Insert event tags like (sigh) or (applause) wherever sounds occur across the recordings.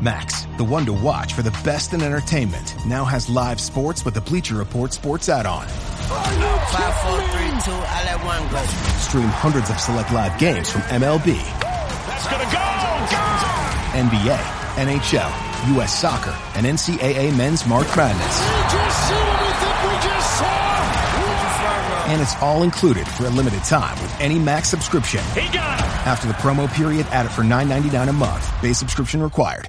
Max, the one to watch for the best in entertainment, now has live sports with the Bleacher Report sports add-on. Five, four, three, two, I let one go. Stream hundreds of select live games from MLB. That's gonna go! Go! NBA, NHL, U.S. Soccer, and NCAA Men's March Madness. We just seen what we think we just saw! And it's all included for a limited time with any Max subscription. He got him! After the promo period, add it for $9.99 a month. Base subscription required.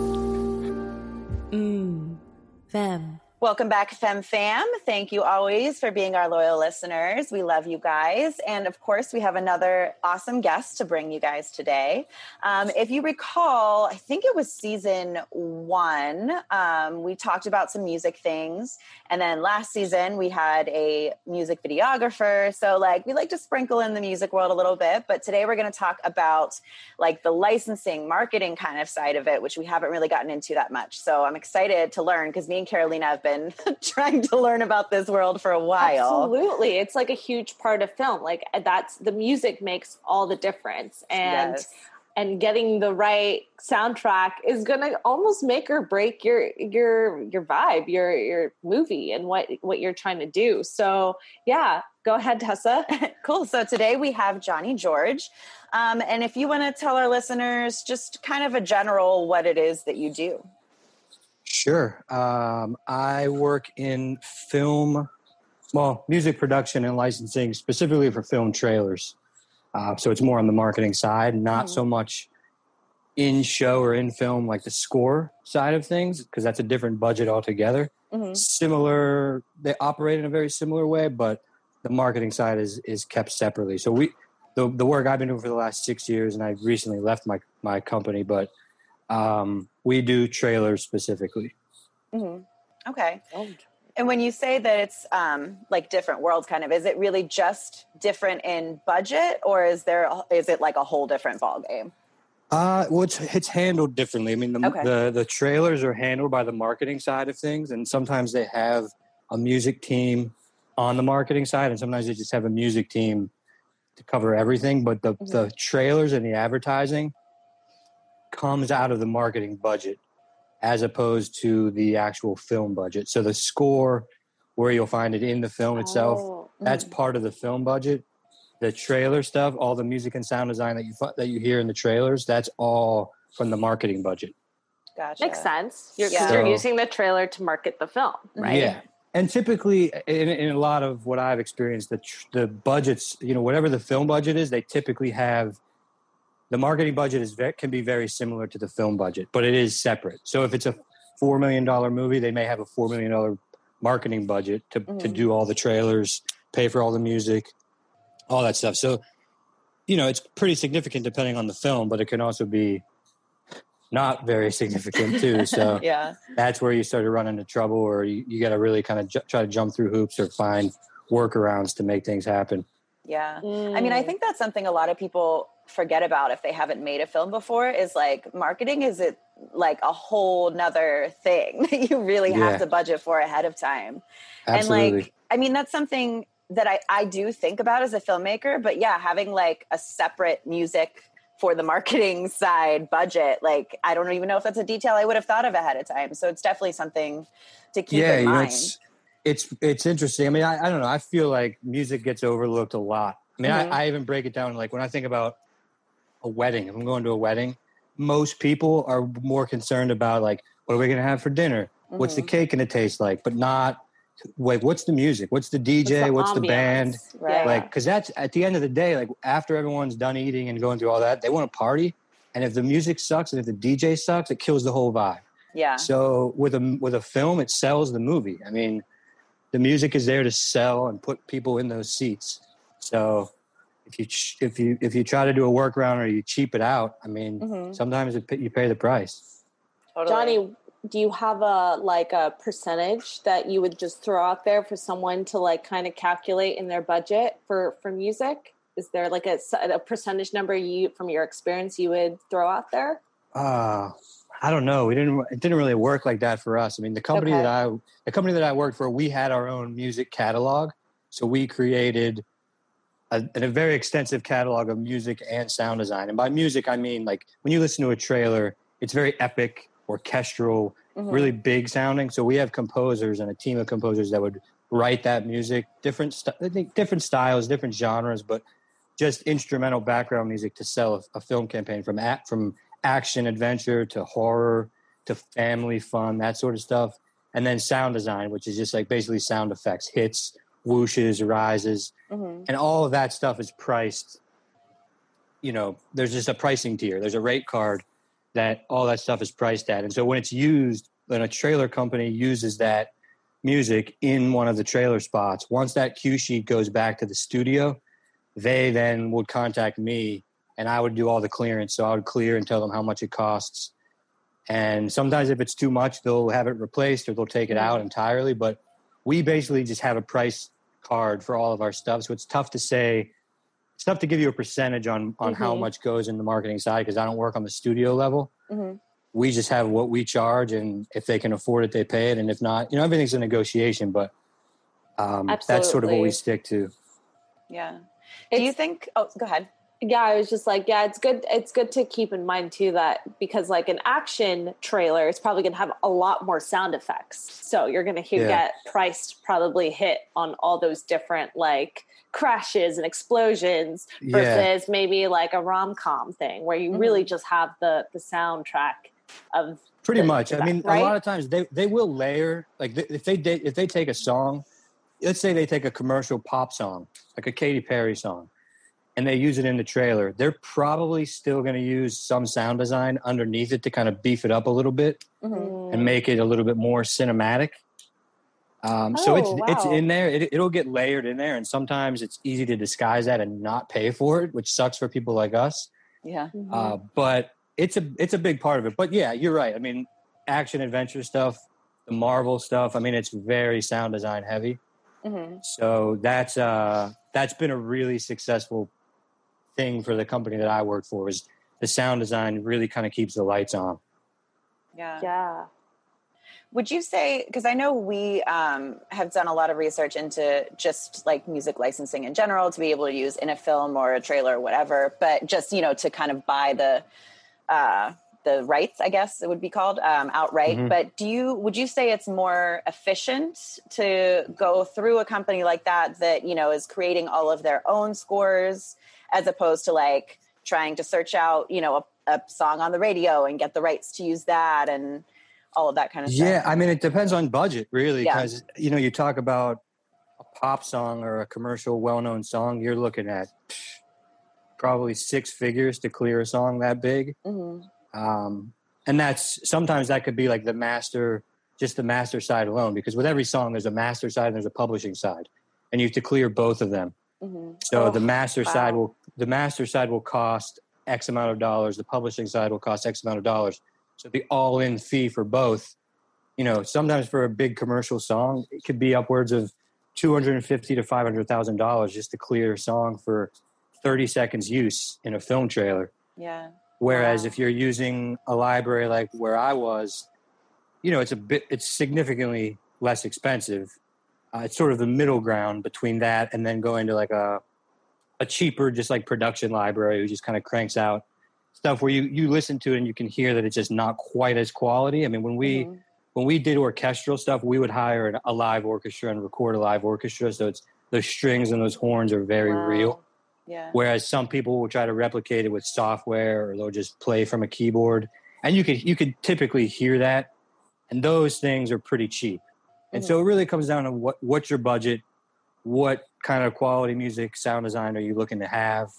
Femme. Welcome back, Fem Fam. Thank you always for being our loyal listeners. We love you guys. And of course, we have another awesome guest to bring you guys today. Um, if you recall, I think it was season one, um, we talked about some music things. And then last season, we had a music videographer. So, like, we like to sprinkle in the music world a little bit. But today, we're going to talk about like the licensing, marketing kind of side of it, which we haven't really gotten into that much. So, I'm excited to learn because me and Carolina have been been (laughs) trying to learn about this world for a while. Absolutely. It's like a huge part of film. Like that's the music makes all the difference. And Yes. and getting the right soundtrack is gonna almost make or break your your your vibe, your your movie and what what you're trying to do. So yeah, go ahead, Tessa. (laughs) cool. So today we have Johnny George. Um, and if you want to tell our listeners just kind of a general what it is that you do. Sure. Um, I work in film, well, music production and licensing, specifically for film trailers. Uh, so it's more on the marketing side, not so much in show or in film, like the score side of things, because that's a different budget altogether. Mhm. Similar, they operate in a very similar way, but the marketing side is is kept separately. So we, the the work I've been doing for the last six years, and I recently left my my company, but um, we do trailers specifically. Mhm. Okay. And when you say that it's um, like different worlds, kind of, is it really just different in budget, or is there is it like a whole different ball game? Uh, well, it's, it's handled differently. I mean, the, Okay. the the trailers are handled by the marketing side of things, and sometimes they have a music team on the marketing side, and sometimes they just have a music team to cover everything. But the the trailers and the advertising comes out of the marketing budget as opposed to the actual film budget. So the score, where you'll find it in the film itself, Oh, that's mm. part of the film budget. The trailer stuff, all the music and sound design that you that you hear in the trailers, that's all from the marketing budget. Gotcha. Makes sense. You're, 'cause Yeah. you're using the trailer to market the film, right? Yeah, and typically in, in a lot of what I've experienced, the tr- the budgets, you know, whatever the film budget is, they typically have the marketing budget is ve- can be very similar to the film budget, but it is separate. So if it's a four million dollar movie, they may have a four million dollar marketing budget to to Mhm. do all the trailers, pay for all the music, all that stuff. So you know, it's pretty significant depending on the film, but it can also be not very significant too. (laughs) So yeah. that's where you start to run into trouble or you, you got to really kind of ju- try to jump through hoops or find workarounds to make things happen Yeah. I Mm. mean, I think that's something a lot of people forget about if they haven't made a film before is like marketing is it like a whole nother thing (laughs) that you really Yeah. have to budget for ahead of time. Absolutely. And like, I mean, that's something that I, I do think about as a filmmaker, but yeah, having like a separate music for the marketing (laughs) side budget, like, I don't even know if that's a detail I would have thought of ahead of time. So it's definitely something to keep yeah, in mind. it's it's it's interesting. I mean, I, I don't know. I feel like music gets overlooked a lot. I mean, Mhm. I, I even break it down like when I think about a wedding. If I'm going to a wedding, most people are more concerned about like what are we going to have for dinner? What's the Mhm. cake going to taste like? But not like what's the music? What's the DJ? What's the, band? Right. Like, because that's at the end of the day, like after everyone's done eating and going through all that, they want to party. And if the music sucks and if the DJ sucks, it kills the whole vibe. yeah. So with a with a film, it sells the movie. I mean, the music is there to sell and put people in those seats. So if you if you if you try to do a workaround or you cheap it out, I mean, Mhm. sometimes it, you pay the price. Totally. Johnny, do you have a like a percentage that you would just throw out there for someone to like kind of calculate in their budget for for music? Is there like a percentage number you from your experience you would throw out there? Uh, I don't know. We didn't. It didn't really work like that for us. I mean, the company Okay. that I the company that I worked for, we had our own music catalog, so we created a, a very extensive catalog of music and sound design. And by music, I mean like when you listen to a trailer, it's very epic, orchestral, Mhm. really big sounding. So we have composers and a team of composers that would write that music, different st- different styles, different genres, but just instrumental background music to sell a, a film campaign from act from action adventure to horror to family fun, that sort of stuff. And then sound design, which is just like basically sound effects, hits, whooshes, rises, Mhm. and all of that stuff is priced. You know, there's just a pricing tier. There's a rate card that all that stuff is priced at. And so when it's used, when a trailer company uses that music in one of the trailer spots, once that cue sheet goes back to the studio, they then would contact me and I would do all the clearance. So I would clear and tell them how much it costs. And sometimes if it's too much, they'll have it replaced or they'll take it out entirely. But we basically just have a price card for all of our stuff. So it's tough to say, it's tough to give you a percentage on, on how Mhm. much goes in the marketing side because I don't work on the studio level. Mhm. We just have what we charge, and if they can afford it, they pay it. And if not, you know, everything's a negotiation, but um, that's sort of what we stick to. Yeah. Do you think? Oh, go ahead. Yeah i was just like yeah it's good it's good to keep in mind too that because like an action trailer is probably going to have a lot more sound effects so you're going to Yeah. get priced probably hit on all those different like crashes and explosions Yeah. versus maybe like a rom-com thing where you really mm-hmm. just have the the soundtrack of Pretty the- much. I mean, right? a lot of times they, they will layer like if they if they take a song, let's say they take a commercial pop song like a Katy Perry song, and they use it in the trailer. They're probably still going to use some sound design underneath it to kind of beef it up a little bit Mhm. and make it a little bit more cinematic. Um, so it's Oh, it's in there. It, it'll get layered in there, and sometimes it's easy to disguise that and not pay for it, which sucks for people like us. Yeah. Mm-hmm. Uh, but it's a it's a big part of it. But yeah, you're right. I mean, action adventure stuff, the Marvel stuff. I mean, it's very sound design heavy. hmm So that's uh that's been a really successful thing for the company that I work for. Is the sound design really kind of keeps the lights on. Yeah. yeah Would you say, because I know we um, have done a lot of research into just like music licensing in general to be able to use in a film or a trailer or whatever, but just, you know, to kind of buy the, uh, the rights, I guess it would be called um, outright. Mhm. But do you, would you say it's more efficient to go through a company like that, that, you know, is creating all of their own scores as opposed to like trying to search out, you know, a, a song on the radio and get the rights to use that and all of that kind of stuff? Yeah, I mean, it depends on budget, really, Yeah. because you know, you talk about a pop song or a commercial, well-known song, you're looking at probably six figures to clear a song that big. Mhm. Um, and that's sometimes that could be like the master, just the master side alone, because with every song, there's a master side and there's a publishing side, and you have to clear both of them. Mhm. So Oh, the master side will the master side will cost X amount of dollars. The publishing side will cost X amount of dollars. So the all-in fee for both, you know, sometimes for a big commercial song, it could be upwards of two hundred and fifty to five hundred thousand dollars just to clear a song for thirty seconds use in a film trailer. Yeah. Whereas if you're using a library like where I was, you know, it's a bit, it's significantly less expensive. Uh, it's sort of the middle ground between that and then going to like a, a cheaper, just like production library who just kind of cranks out stuff where you, you listen to it and you can hear that it's just not quite as quality. I mean, when we, Mm-hmm. when we did orchestral stuff, we would hire an, a live orchestra and record a live orchestra. So it's those strings and those horns are very Wow. real. Yeah. Whereas some people will try to replicate it with software or they'll just play from a keyboard. And you could you could typically hear that. And those things are pretty cheap. And so it really comes down to what what's your budget, what kind of quality music, sound design are you looking to have?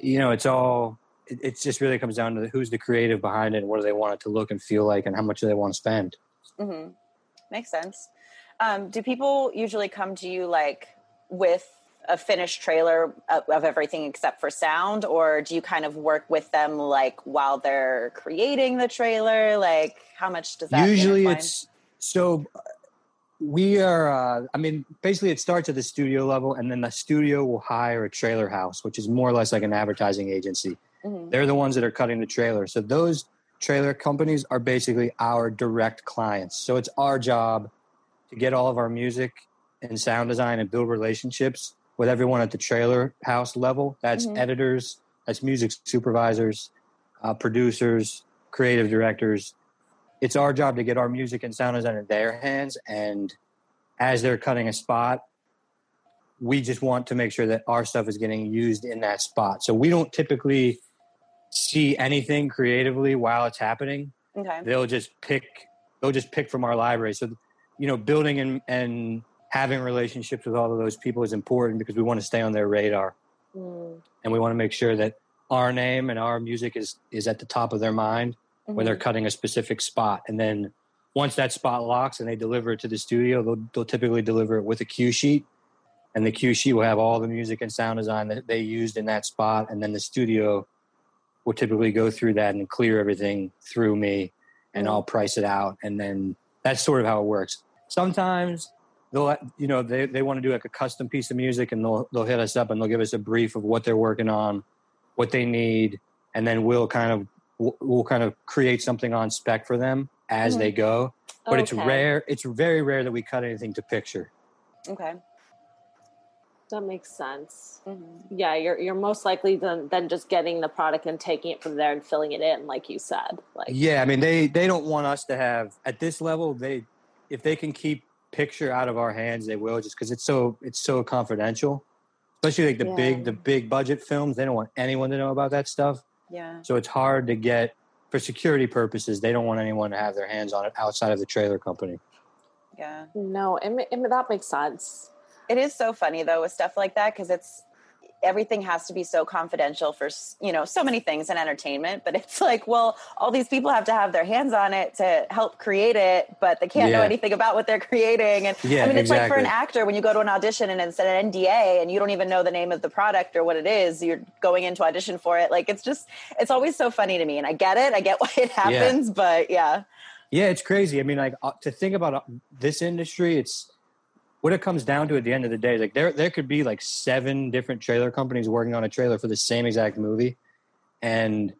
You know, it's all it, it just really comes down to who's the creative behind it and what do they want it to look and feel like and how much do they want to spend. Mm-hmm. Makes sense. Um, do people usually come to you like with a finished trailer of, of everything except for sound, or do you kind of work with them like while they're creating the trailer? Like, how much does that usually intertwine? it's so uh, we are uh, i mean basically it starts at the studio level and then the studio will hire a trailer house which is more or less like an advertising agency Mhm. they're the ones that are cutting the trailer so those trailer companies are basically our direct clients so it's our job to get all of our music and sound design and build relationships with everyone at the trailer house level. That's Mhm. editors that's music supervisors uh, producers creative directors. It's our job to get our music and sound design in their hands and as they're cutting a spot we just want to make sure that our stuff is getting used in that spot. So we don't typically see anything creatively while it's happening. Okay. they'll just pick they'll just pick from our library. So you know building and and having relationships with all of those people is important because we want to stay on their radar. Mm. and we want to make sure that our name and our music is is at the top of their mind when they're cutting a specific spot. And then once that spot locks and they deliver it to the studio they'll, they'll typically deliver it with a cue sheet. And the cue sheet will have all the music and sound design that they used in that spot. And then the studio will typically go through that and clear everything through me and Mhm. i'll price it out. And then that's sort of how it works. Sometimes they'll you know they, they want to do like a custom piece of music and they'll they'll hit us up and they'll give us a brief of what they're working on what they need and then we'll kind of we'll, we'll kind of create something on spec for them as Mhm. they go but it's rare it's very rare that we cut anything to picture Okay. That makes sense. Mhm. Yeah, you're you're most likely than than just getting the product and taking it from there and filling it in, like you said. Like yeah i mean they they don't want us to have at this level they if they can keep picture out of our hands they will just because it's so it's so confidential especially like the Yeah. big the big budget films they don't want anyone to know about that stuff Yeah. so it's hard to get for security purposes they don't want anyone to have their hands on it outside of the trailer company Yeah. no, it, ma- it, that makes sense. It is so funny though with stuff like that because it's everything has to be so confidential for you know so many things in entertainment but it's (laughs) like well all these people have to have their hands on it to help create it but they can't know anything about what they're creating. And Yeah, i mean it's like for an actor when you go to an audition and it's an nda and you don't even know the name of the product or what it is you're going into audition for it. Like it's just it's always so funny to me and i get it i get (laughs) why it happens but yeah. Yeah, it's crazy. I mean, like uh, to think about uh, this industry, it's what it comes down to at the end of the day. is, Like there, there could be like seven different trailer companies working on a trailer for the same exact movie, and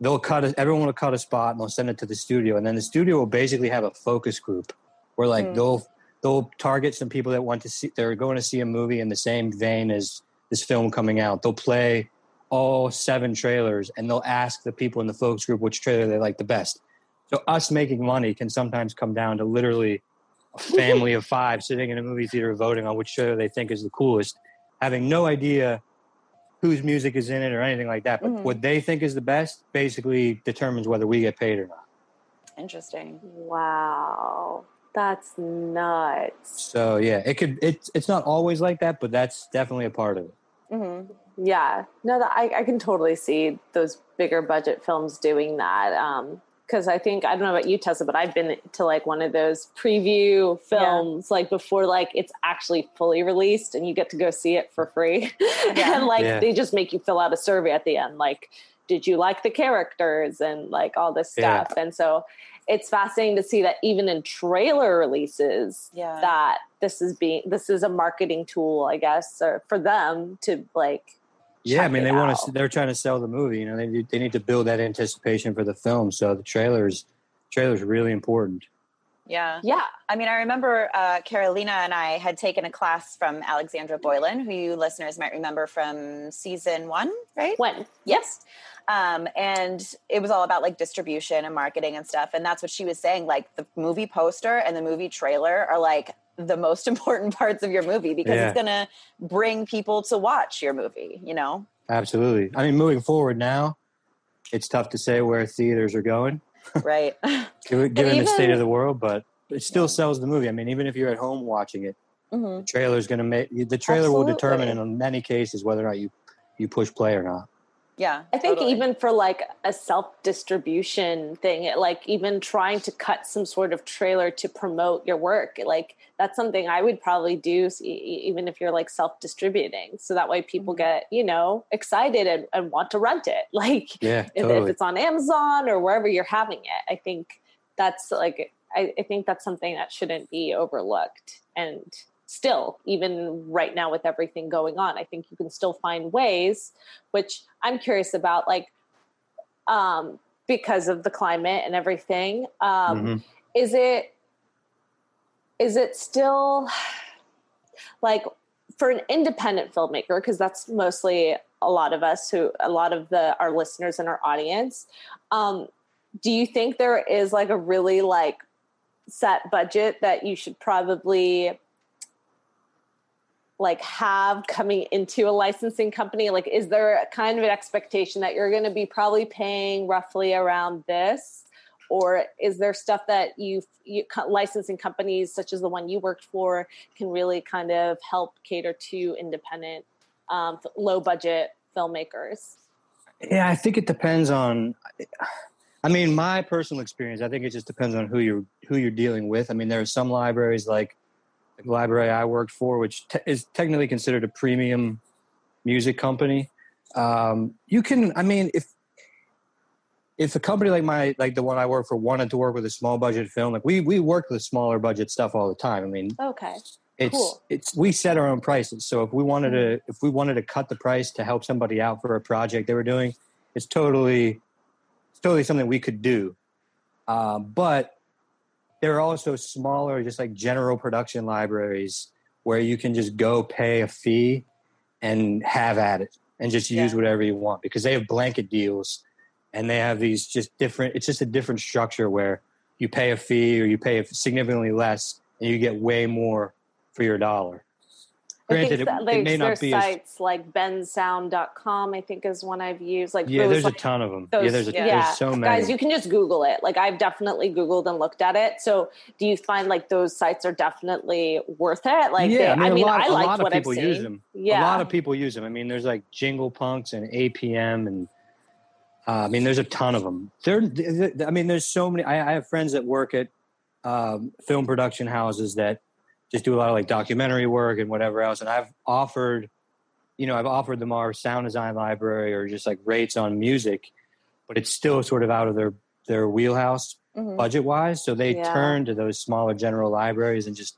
they'll cut. A, everyone will cut a spot and they'll send it to the studio, and then the studio will basically have a focus group where like Hmm. they'll they'll target some people that want to see. They're going to see a movie in the same vein as this film coming out. They'll play all seven trailers and they'll ask the people in the focus group which trailer they like the best. So us making money can sometimes come down to literally a family of five sitting in a movie theater voting on which show they think is the coolest, having no idea whose music is in it or anything like that. But Mhm. what they think is the best basically determines whether we get paid or not. interesting Wow, that's nuts. So yeah, it could it's it's not always like that, but that's definitely a part of it. hmm Yeah, no, that I, I can totally see those bigger budget films doing that. Um, because I think I don't know about you, Tessa, but I've been to like one of those preview films, like before, like it's actually fully released, and you get to go see it for free. (laughs) Yeah. and like Yeah. they just make you fill out a survey at the end, like, did you like the characters and like all this Yeah. stuff. And so it's fascinating to see that even in trailer releases, Yeah. that this is being this is a marketing tool, I guess, or for them to like Yeah, I mean they want to. They're trying to sell the movie. You know, they need- they need to build that anticipation for the film. So the trailers, trailers really important. Yeah. Yeah. I mean, I remember uh, Carolina and I had taken a class from Alexandra Boylan, who you listeners might remember from season one, right? One, Yes. Um, and it was all about like distribution and marketing and stuff. And that's what she was saying. Like the movie poster and the movie trailer are like the most (laughs) important parts of your movie because Yeah. it's going to bring people to watch your movie, you know? Absolutely. I mean, moving forward now, it's tough to say where theaters are going, Right. (laughs) given given the state of the world. But it still sells the movie. I mean, even if you're at home watching it, hmm the is going to make the trailer will determine in many cases whether or not you you push play or not. Yeah. I think totally. even for like a self distribution thing, it, like even trying to cut some sort of trailer to promote your work, like that's something I would probably do, s- even if you're like self distributing. So that way people Mhm. get, you know, excited and, and want to rent it. (laughs) Like Yeah, if, if it's on Amazon or wherever you're having it, I think that's like, I, I think that's something that shouldn't be overlooked. And still, even right now with everything going on, I think you can still find ways, which I'm curious about, like, um, because of the climate and everything. Um, Mhm. Is it, is it still like for an independent filmmaker because that's mostly a lot of us who a lot of the our listeners and our audience um do you think there is like a really like set budget that you should probably like have coming into a licensing company like is there a kind of an expectation that you're going to be probably paying roughly around this or is there stuff that you, you licensing companies such as the one you worked for can really kind of help cater to independent um, low budget filmmakers Yeah, I think it depends on. I mean, my personal experience. I think it just depends on who you're who you're dealing with. I mean, there are some libraries like the library I worked for, which te- is technically considered a premium music company. Um, you can, I mean, if if a company like my like the one I work for wanted to work with a small budget film, like we we work with smaller budget stuff all the time. I mean, okay it's Cool. it's we set our own prices so if we wanted to if we wanted to cut the price to help somebody out for a project they were doing it's totally it's totally something we could do uh, but there are also smaller just like general production libraries where you can just go pay a fee and have at it and just use Yeah. whatever you want because they have blanket deals and they have these just different it's just a different structure where you pay a fee or you pay significantly less and you get way more for your dollar granted think it, that, it may not there's be as, sites like bensound.com i think is one i've used like yeah those, there's like, a ton of them yeah there's, a, yeah. there's so many guys you can just google it like i've definitely googled and looked at it so do you find like those sites are definitely worth it like yeah, they, I mean, a lot, i a like lot of what i've people seen use them. yeah A lot of people use them. I mean, there's like Jingle Punks and APM, and uh, I mean, there's a ton of them. There, th- th- I mean, there's so many. I, I have friends that work at um, film production houses that just do a lot of like documentary work and whatever else. And I've offered, you know, I've offered them our sound design library or just like rates on music, but it's still sort of out of their their wheelhouse Mhm. budget wise. So they Yeah. turn to those smaller general libraries and just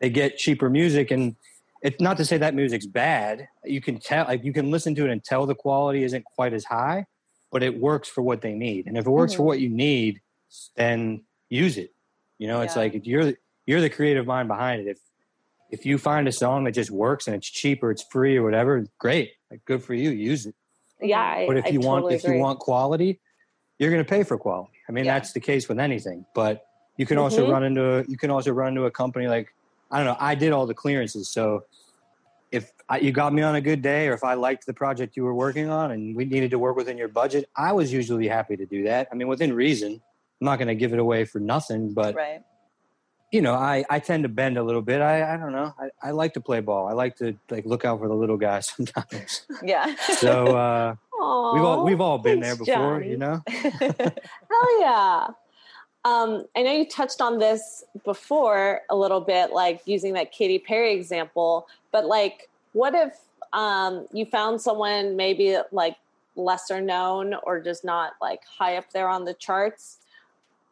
they get cheaper music. And it's not to say that music's bad. You can tell, like you can listen to it and tell the quality isn't quite as high, but it works for what they need. And if it works for Mhm. what you need, then use it. You know, it's Yeah. like if you're you're the creative mind behind it. If if you find a song that just works and it's cheap or it's free or whatever, great. Like good for you. Use it. yeah I, But if I you want if agree. you want quality, you're going to pay for quality. I mean, Yeah. that's the case with anything. But you can also Mhm. run into a, you can also run into a company like I don't know. I did all the clearances, so if I, you got me on a good day, or if I liked the project you were working on, and we needed to work within your budget, I was usually happy to do that. I mean, within reason. I'm not going to give it away for nothing, but Right. You know, I, I tend to bend a little bit. I, I don't know. I, I like to play ball. I like to like look out for the little guys (laughs) sometimes. Yeah. So uh, we've all we've all been there before, Johnny. you know. (laughs) (laughs) Hell yeah. Um, I know you touched on this before a little bit, like using that Katy Perry example, but like, what if um, you found someone maybe like lesser known or just not like high up there on the charts?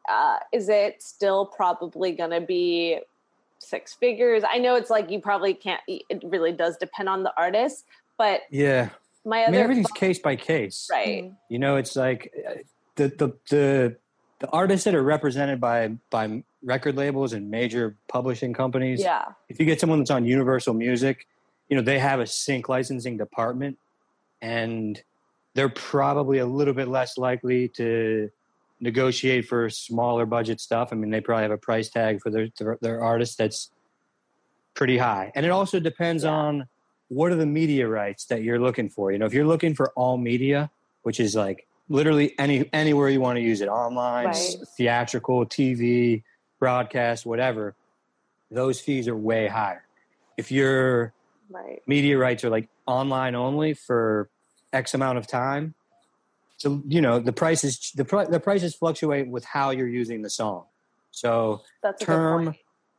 Uh, is it still probably going to be six figures? I know it's like you probably can't, it really does depend on the artist, but Yeah. my I other mean, everything's case by case. right. You know, it's like uh, the the the the artists that are represented by by record labels and major publishing companies. Yeah. If you get someone that's on Universal Music, you know they have a sync licensing department, and they're probably a little bit less likely to negotiate for smaller budget stuff. I mean, they probably have a price tag for their their, their artist that's pretty high, and it also depends on what are the media rights that you're looking for. You know, if you're looking for all media, which is like literally any anywhere you want to use it, online, Right. theatrical, TV, broadcast, whatever, those fees are way higher. If your Right. media rights are like online only for X amount of time, so you know the prices the pri- the prices fluctuate with how you're using the song. So That's term,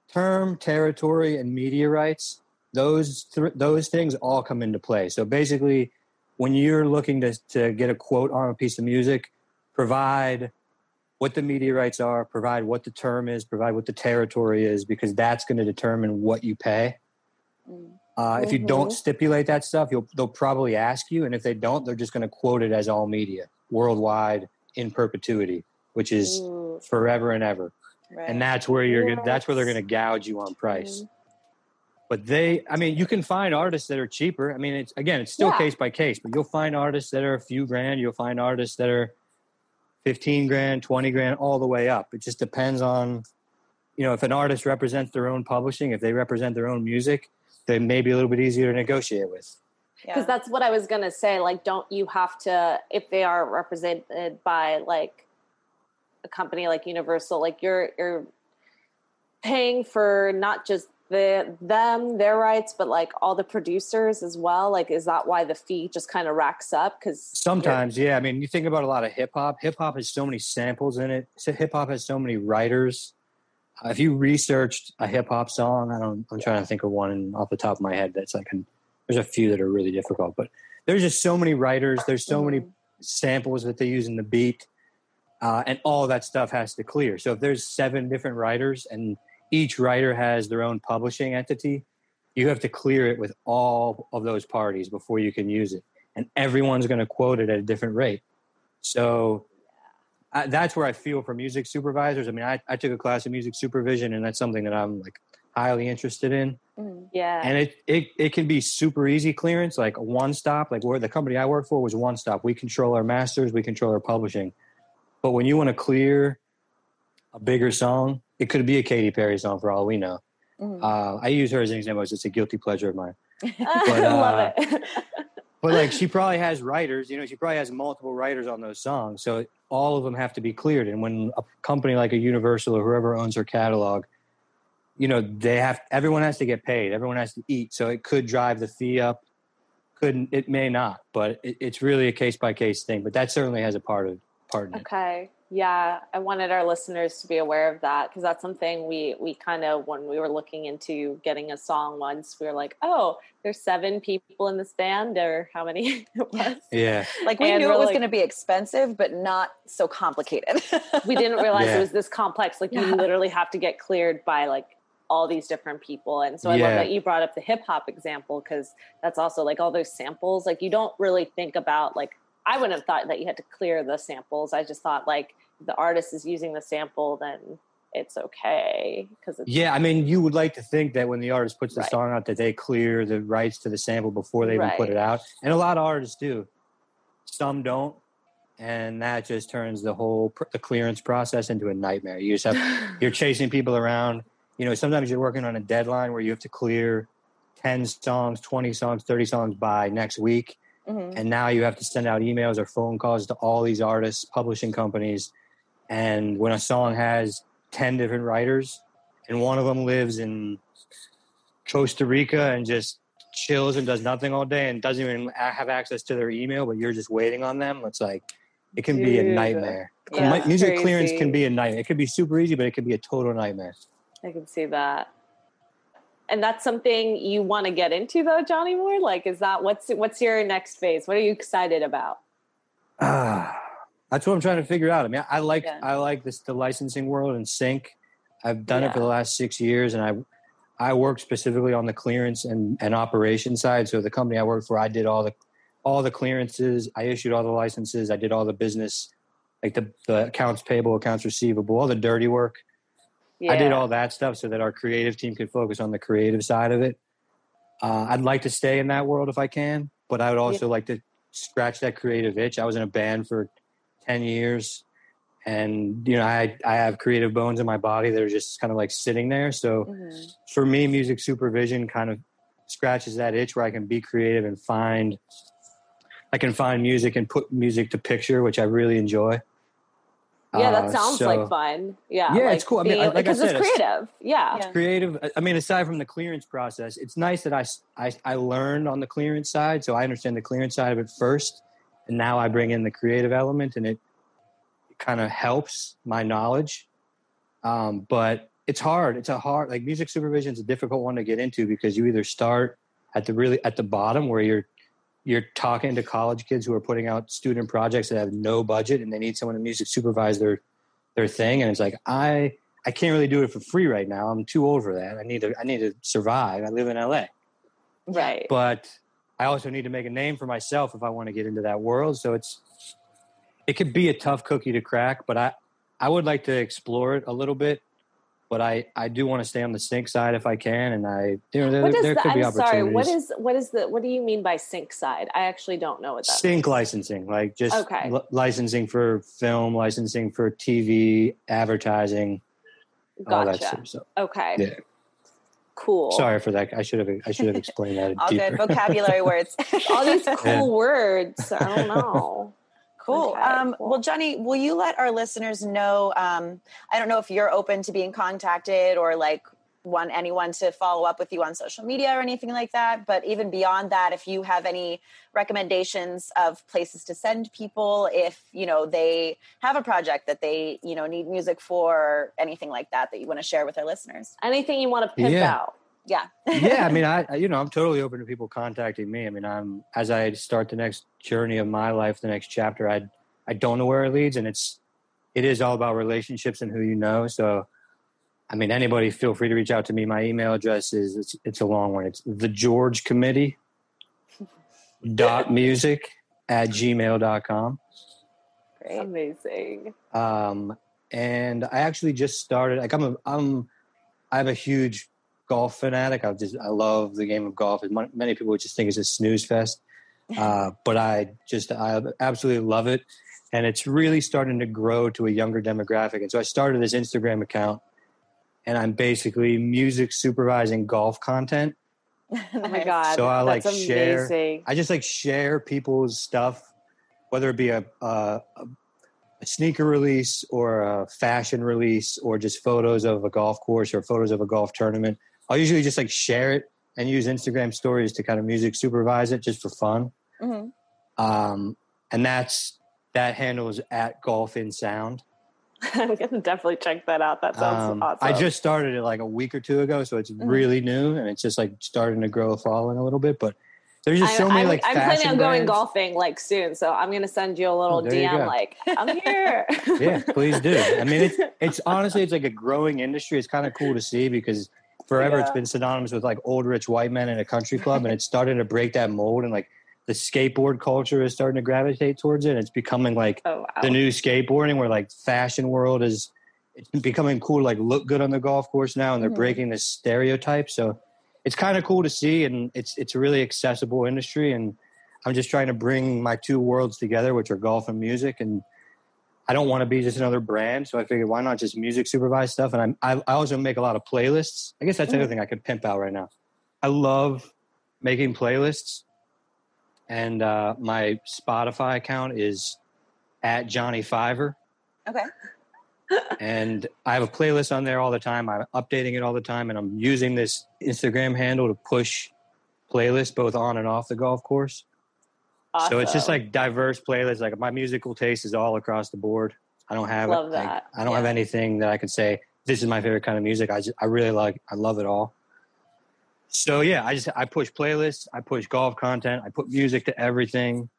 term, territory, and media rights. Those th- those things all come into play. So basically, when you're looking to to get a quote on a piece of music, provide what the media rights are, provide what the term is, provide what the territory is, because that's going to determine what you pay. Uh, If you don't Mhm. stipulate that stuff, you'll they'll probably ask you, and if they don't, they're just going to quote it as all media worldwide in perpetuity, which is Ooh. forever and ever Right. and that's where you're gonna that's where they're going to gouge you on price Mhm. but they i mean you can find artists that are cheaper i mean it's again it's still Yeah. case by case but you'll find artists that are a few grand you'll find artists that are 15 grand 20 grand all the way up it just depends on you know if an artist represents their own publishing if they represent their own music they may be a little bit easier to negotiate with because Yeah. that's what I was gonna say. Like, don't you have to if they are represented by like a company like Universal? Like, you're you're paying for not just the them their rights, but like all the producers as well. Like, is that why the fee just kind of racks up? Because Sometimes, yeah. I mean, you think about a lot of hip hop. Hip hop has so many samples in it. Hip hop has so many writers. Uh, if you researched a hip hop song, I don't. I'm trying to think of one off the top of my head. That's like, an, there's a few that are really difficult, but there's just so many writers. There's so many samples that they use in the beat, uh, and all that stuff has to clear. So if there's seven different writers and each writer has their own publishing entity, you have to clear it with all of those parties before you can use it and everyone's going to quote it at a different rate. So I, that's where I feel for music supervisors. I mean, I, I took a class of music supervision, and that's something that I'm like highly interested in. yeah, And it, it it can be super easy clearance, like a one stop. Like where the company I work for was one stop. We control our masters, we control our publishing. But when you want to clear a bigger song, it could be a Katy Perry song for all we know. Mhm. Uh, I use her as an example. It's a guilty pleasure of mine. (laughs) I uh, love it. (laughs) But like she probably has writers, you know, she probably has multiple writers on those songs. So all of them have to be cleared. And when a company like a Universal or whoever owns her catalog, you know, they have everyone has to get paid. Everyone has to eat. So it could drive the fee up. Couldn't it may not, but it, it's really a case by case thing. But that certainly has a part of part in it. Okay. Yeah, I wanted our listeners to be aware of that because that's something we we kind of when we were looking into getting a song once we were like, oh, there's seven people in this band or how many (laughs) it was. Yeah. like we And knew it was like- going to be expensive, but not so complicated. (laughs) We didn't realize Yeah. it was this complex. Like you literally have to get cleared by like all these different people. And so I Yeah. love that you brought up the hip hop example because that's also like all those samples. Like you don't really think about like I wouldn't have thought that you had to clear the samples. I just thought like the artist is using the sample, then it's okay because it's Yeah, I mean, you would like to think that when the artist puts the Right. song out, that they clear the rights to the sample before they even put it out, and a lot of artists do. Some don't, and that just turns the whole pr- the clearance process into a nightmare. You just have (laughs) you're chasing people around. You know, sometimes you're working on a deadline where you have to clear ten songs, twenty songs, thirty songs by next week, Mhm. and now you have to send out emails or phone calls to all these artists, publishing companies, and when a song has 10 different writers and one of them lives in Costa Rica and just chills and does nothing all day and doesn't even have access to their email, but you're just waiting on them, it's like it can be a nightmare. Yeah, Music clearance can be a nightmare. It could be super easy, but it could be a total nightmare. I can see that. And that's something you want to get into though, Johnny Moore? Like is that what's what's your next phase? What are you excited about? Ah, (sighs) that's what I'm trying to figure out. I mean, I like Yeah. I like this the licensing world and sync. I've done it for the last six years, and I I work specifically on the clearance and and operation side. So the company I work for, I did all the all the clearances. I issued all the licenses. I did all the business, like the, the accounts payable, accounts receivable, all the dirty work. Yeah. I did all that stuff so that our creative team could focus on the creative side of it. Uh, I'd like to stay in that world if I can, but I would also like to scratch that creative itch. I was in a band for 10 years and you know I I have creative bones in my body that are just kind of like sitting there. So Mm-hmm. for me music supervision kind of scratches that itch where I can be creative and find I can find music and put music to picture, which I really enjoy. Yeah, Uh, that sounds so- like fun. Yeah, Yeah, like it's cool. I mean, being- like I because said, it's it's- creative. Yeah. it's creative i mean aside from the clearance process it's nice that I, I I learned on the clearance side so i understand the clearance side of it first and now i bring in the creative element and it kind of helps my knowledge um, but it's hard it's a hard like music supervision is a difficult one to get into because you either start at the really at the bottom where you're you're talking to college kids who are putting out student projects that have no budget and they need someone to music supervise their their thing and it's like i I can't really do it for free right now. I'm too old for that. I need to I need to survive. I live in LA. Right. But I also need to make a name for myself if I want to get into that world. So it's it could be a tough cookie to crack, but I I would like to explore it a little bit. But I I do want to stay on the sync side if I can and I you know there, there the, could be I'm sorry. What is what is the what do you mean by sync side? I actually don't know what that. sync licensing like just Okay. li- licensing for film licensing for tv advertising all that Gotcha. sort of stuff Okay. yeah Cool. sorry for that i should have i should have (laughs) explained that All deeper good vocabulary words. (laughs) All these cool Yeah. words. I don't know. Cool. Okay, um, cool. Well, Johnny, will you let our listeners know? Um, I don't know if you're open to being contacted or like want anyone to follow up with you on social media or anything like that. But even beyond that, if you have any recommendations of places to send people, if you know they have a project that they you know need music for, or anything like that, that you want to share with our listeners. Anything you want to pimp Yeah. out? Yeah. yeah i mean I, (laughs) I you know i'm totally open to people contacting me i mean i'm as i start the next journey of my life the next chapter i i don't know where it leads and it's it is all about relationships and who you know so i mean anybody feel free to reach out to me my email address is it's, it's a long one it's the george committee dot music at gmail.com Great. Amazing. um, and I actually just started. Like I'm, a, I'm, i have a huge golf fanatic. I just, I love the game of golf. Many people would just think it's a snooze fest, (laughs) uh, but I just, I absolutely love it, and it's really starting to grow to a younger demographic. And so I started this Instagram account, and I'm basically music supervising golf content. (laughs) Oh my god. So I, like, That's share- amazing. I just like share people's stuff, whether it be a, a, a sneaker release or a fashion release or just photos of a golf course or photos of a golf tournament. I'll usually just like share it and use Instagram stories to kind of music supervise it just for fun. Mhm. Um, and that's that handle is at Golf in Sound. (laughs) I'm gonna definitely check that out. That sounds Um, awesome. I just started it like a week or two ago, so it's Mhm. really new and it's just like starting to grow a following a little bit. But there's just I'm, so many I'm, like I'm planning on going brands. golfing like soon, so I'm gonna send you a little Oh, you DM like (laughs) I'm here. yeah, please do. I mean, it's (laughs) it's honestly it's like a growing industry. It's kind of cool to see because forever it's been synonymous with like old rich white men in a country club, and it's starting to break that mold. And like the skateboard culture is starting to gravitate towards it. And it's becoming like oh wow. the new skateboarding, where like fashion world is it's becoming cool. to, Like look good on the golf course now, and they're Mhm. breaking this stereotype. So it's kind of cool to see, and it's it's a really accessible industry. And I'm just trying to bring my two worlds together, which are golf and music, and I don't want to be just another brand. So I figured, why not just music supervise stuff? And I'm, I, I also make a lot of playlists. I guess that's the other thing I could pimp out right now. I love making playlists, and uh, my Spotify account is at Johnny Fiver Okay. (laughs) and I have a playlist on there all the time. I'm updating it all the time, and I'm using this Instagram handle to push playlists both on and off the golf course. So it's just like diverse playlists. Like my musical taste is all across the board. I don't have Love like. I don't have anything that I could say this is my favorite kind of music. I just I really like I love it all. So yeah, I just I push playlists. I push golf content. I put music to everything,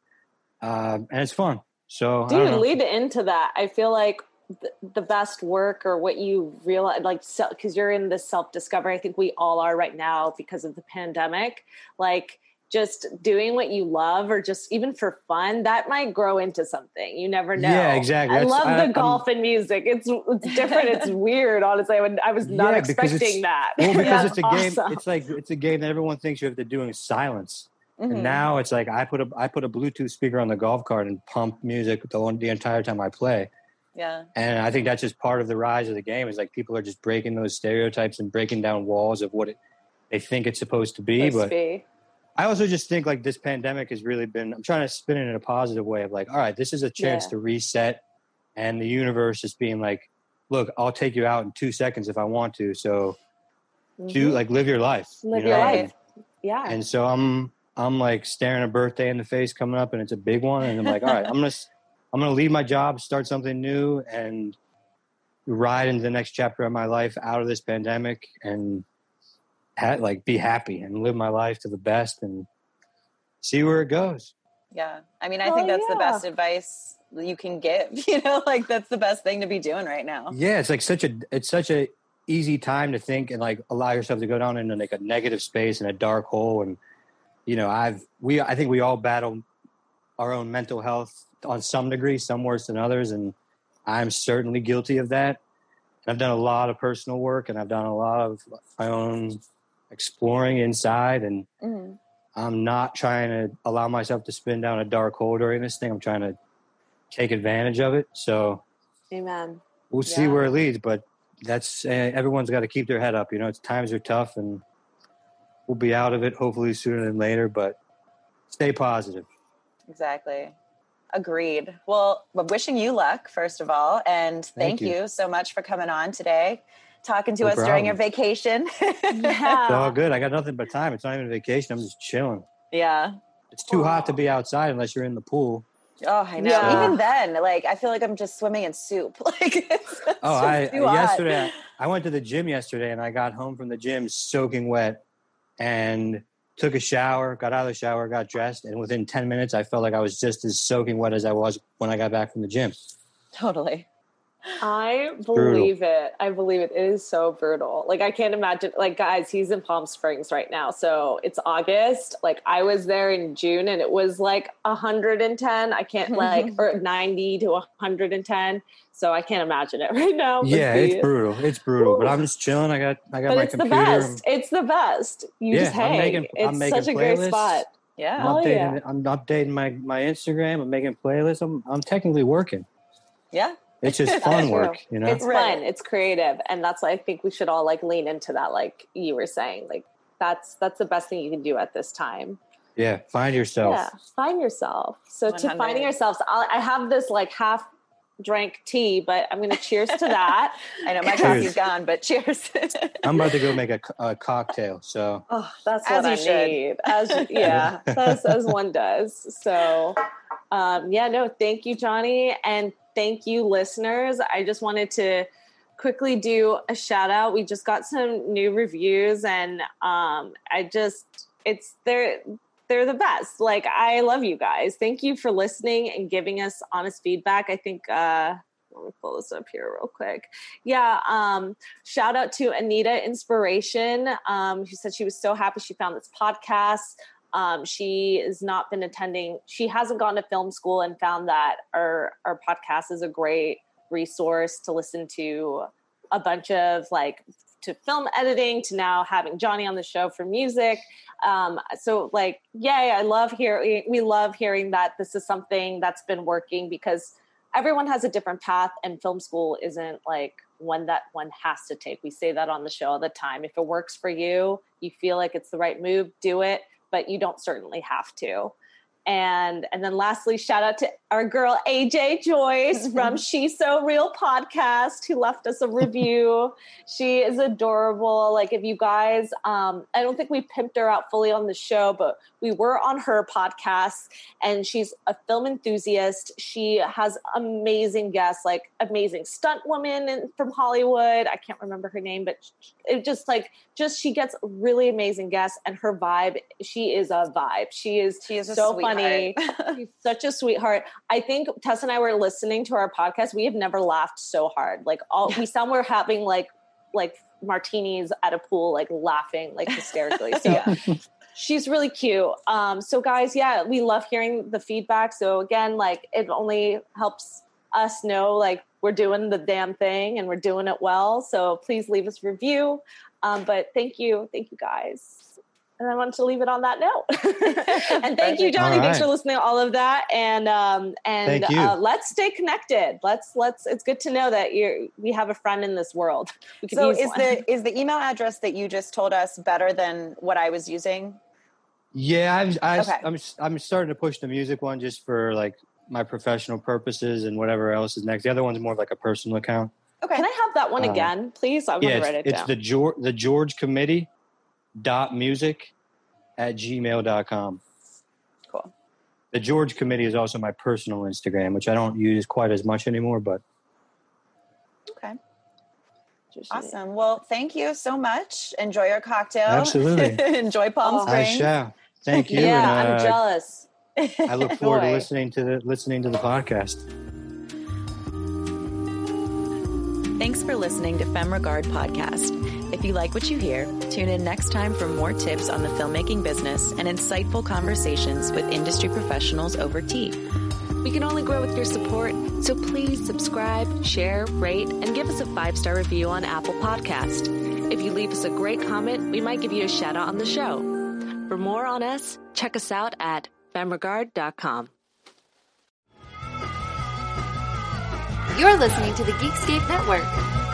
um, and it's fun. So I don't Dude, lead into that. I feel like th- the best work or what you realize, like, because you're in this self discovery. I think we all are right now because of the pandemic. Like, just doing what you love or just even for fun that might grow into something you never know Yeah, exactly. i That's- love I- the I'm- golf and music it's it's different it's (laughs) weird honestly i, would, I was not Yeah, expecting that Well, (laughs) because That's it's a game. awesome. It's like it's a game that everyone thinks you have to do in silence. Mhm. And now it's like I put a I put a Bluetooth speaker on the golf cart and pump music the, one- the entire time I play. Yeah. And I think that's just part of the rise of the game. Is like people are just breaking those stereotypes and breaking down walls of what it, they think it's supposed to be. Supposed to but be. I also just think like this pandemic has really been. I'm trying to spin it in a positive way of like, all right, this is a chance Yeah. to reset, and the universe is being like, look, I'll take you out in two seconds if I want to. So do Mhm. like live your life. live you your know? life yeah And so I'm I'm like staring a birthday in the face coming up, and it's a big one, and I'm like, all right, I'm gonna (laughs) I'm gonna leave my job, start something new, and ride into the next chapter of my life out of this pandemic, and ha- like be happy and live my life to the best, and see where it goes. Yeah. I mean, I Oh, think that's the best advice you can give. (laughs) You know, like that's the best thing to be doing right now. Yeah, it's like such a it's such a easy time to think and like allow yourself to go down into like a negative space and a dark hole and you know I've we I think we all battle our own mental health on some degree some worse than others and I'm certainly guilty of that. I've done a lot of personal work and I've done a lot of my own exploring inside and Mhm. I'm not trying to allow myself to spin down a dark hole during this thing. I'm trying to take advantage of it. So amen we'll see where it leads but that's uh, everyone's got to keep their head up you know it's times are tough and we'll be out of it hopefully sooner than later but stay positive Exactly. Agreed. Well, I'm wishing you luck, first of all. And thank, Thank you. you. so much for coming on today, talking to No us during your problem. vacation. (laughs) it's all good i got nothing but time it's not even a vacation i'm just chilling yeah. it's too hot to be outside unless you're in the pool Oh, I know. Yeah. Even then, like, I feel like I'm just swimming in soup. (laughs) Like, it's, it's (laughs) oh just i too uh, hot. yesterday i went to the gym yesterday and i got home from the gym soaking wet and took a shower got out of the shower got dressed and within 10 minutes i felt like i was just as soaking wet as i was when i got back from the gym Totally. I brutal. believe it. I believe it. It is so brutal. Like I can't imagine. Like guys, he's in Palm Springs right now, so it's August. Like I was there in June, and it was like 110. I can't like (laughs) or 90 to 110. So I can't imagine it (laughs) right now. Yeah, be- it's brutal. It's brutal. But I'm just chilling. I got I got But my it's the computer. best. It's the best. You Yeah, just I'm hang. making- I'm it's making such a great playlists. spot. I'm Yeah. Updating. yeah. I'm updating my my Instagram. I'm making playlists. I'm I'm technically working. Yeah. It's just (laughs) fun work, you know. It's Right. fun. It's creative, and that's why I think we should all like lean into that. Like you were saying, like that's that's the best thing you can do at this time. yeah, find yourself. Yeah, find yourself. So to 100. finding yourselves, I'll, I have this like half drank tea, but I'm going to cheers to that. (laughs) I know my coffee's gone, but cheers. (laughs) I'm about to go make a, a cocktail. So Oh, that's As what I you should. need. As yeah, as, as one does. So, um, yeah, no, thank you, Johnny, and thank you, listeners. I just wanted to quickly do a shout out. We just got some new reviews, and um, I just it's they're they're the best. Like I love you guys. Thank you for listening and giving us honest feedback. I think. Uh, let me pull this up here real quick. Yeah, um, shout out to Anita Inspiration. Um, said she was so happy she found this podcast. Um, she has not been attending, she hasn't gone to film school and found that our, our podcast is a great resource to listen to a bunch of like to film editing to now having Johnny on the show for music. Um, so like, yay, I love hearing, we love hearing that this is something that's been working because everyone has a different path and film school isn't like one that one has to take. We say that on the show all the time. If it works for you, you feel like it's the right move, do it, but you don't certainly have to. And and then lastly, shout out to our girl AJ Joyce (laughs) from She's So Real podcast who left us a review. (laughs) she is adorable. Like if you guys, um, I don't think we pimped her out fully on the show, but we were on her podcast, and she's a film enthusiast. She has amazing guests, like amazing stunt woman in, from Hollywood. I can't remember her name, but it just like just she gets really amazing guests, and her vibe. She is a vibe. She is She is a so sweetheart. Funny. (laughs) She's such a sweetheart. I think Tess and I were listening to our podcast. We have never laughed so hard. Like all we sound we're having like like martinis at a pool, like laughing like hysterically. (laughs) So Yeah. she's really cute. Um, so guys, yeah, we love hearing the feedback. So again, like it only helps us know like we're doing the damn thing and we're doing it well. So please leave us review. Um, but thank you, thank you guys. And I wanted to leave it on that note. (laughs) and thank you, Johnny. All Thanks for listening to all of that. And um, and Thank you. uh, let's stay connected. Let's let's. It's good to know that you're we have a friend in this world. (laughs) We could So use is one. the is the email address that you just told us better than what I was using? Yeah, I've, I, Okay. I'm I'm starting to push the music one just for like my professional purposes and whatever else is next. The other one's more of like a personal account. Okay. Can I have that one Uh, again, please? I want yeah, to write it it's down. It's the George the George Committee dot music at gmail.com. Cool. The George Committee is also my personal Instagram, which I don't use quite as much anymore, but Okay. Awesome. Well, thank you so much. Enjoy your cocktail. Absolutely. (laughs) Enjoy Palm Oh. I shall. Thank you. yeah, and, I'm uh, jealous. I look (laughs) forward to listening to the listening to the podcast. Thanks for listening to Femme Regard Podcast. If you like what you hear, tune in next time for more tips on the filmmaking business and insightful conversations with industry professionals over tea. We can only grow with your support, so please subscribe, share, rate, and give us a five star review on Apple Podcast. If you leave us a great comment, we might give you a shout out on the show. For more on us, check us out at femmeregard.com. You're listening to the Geekscape Network.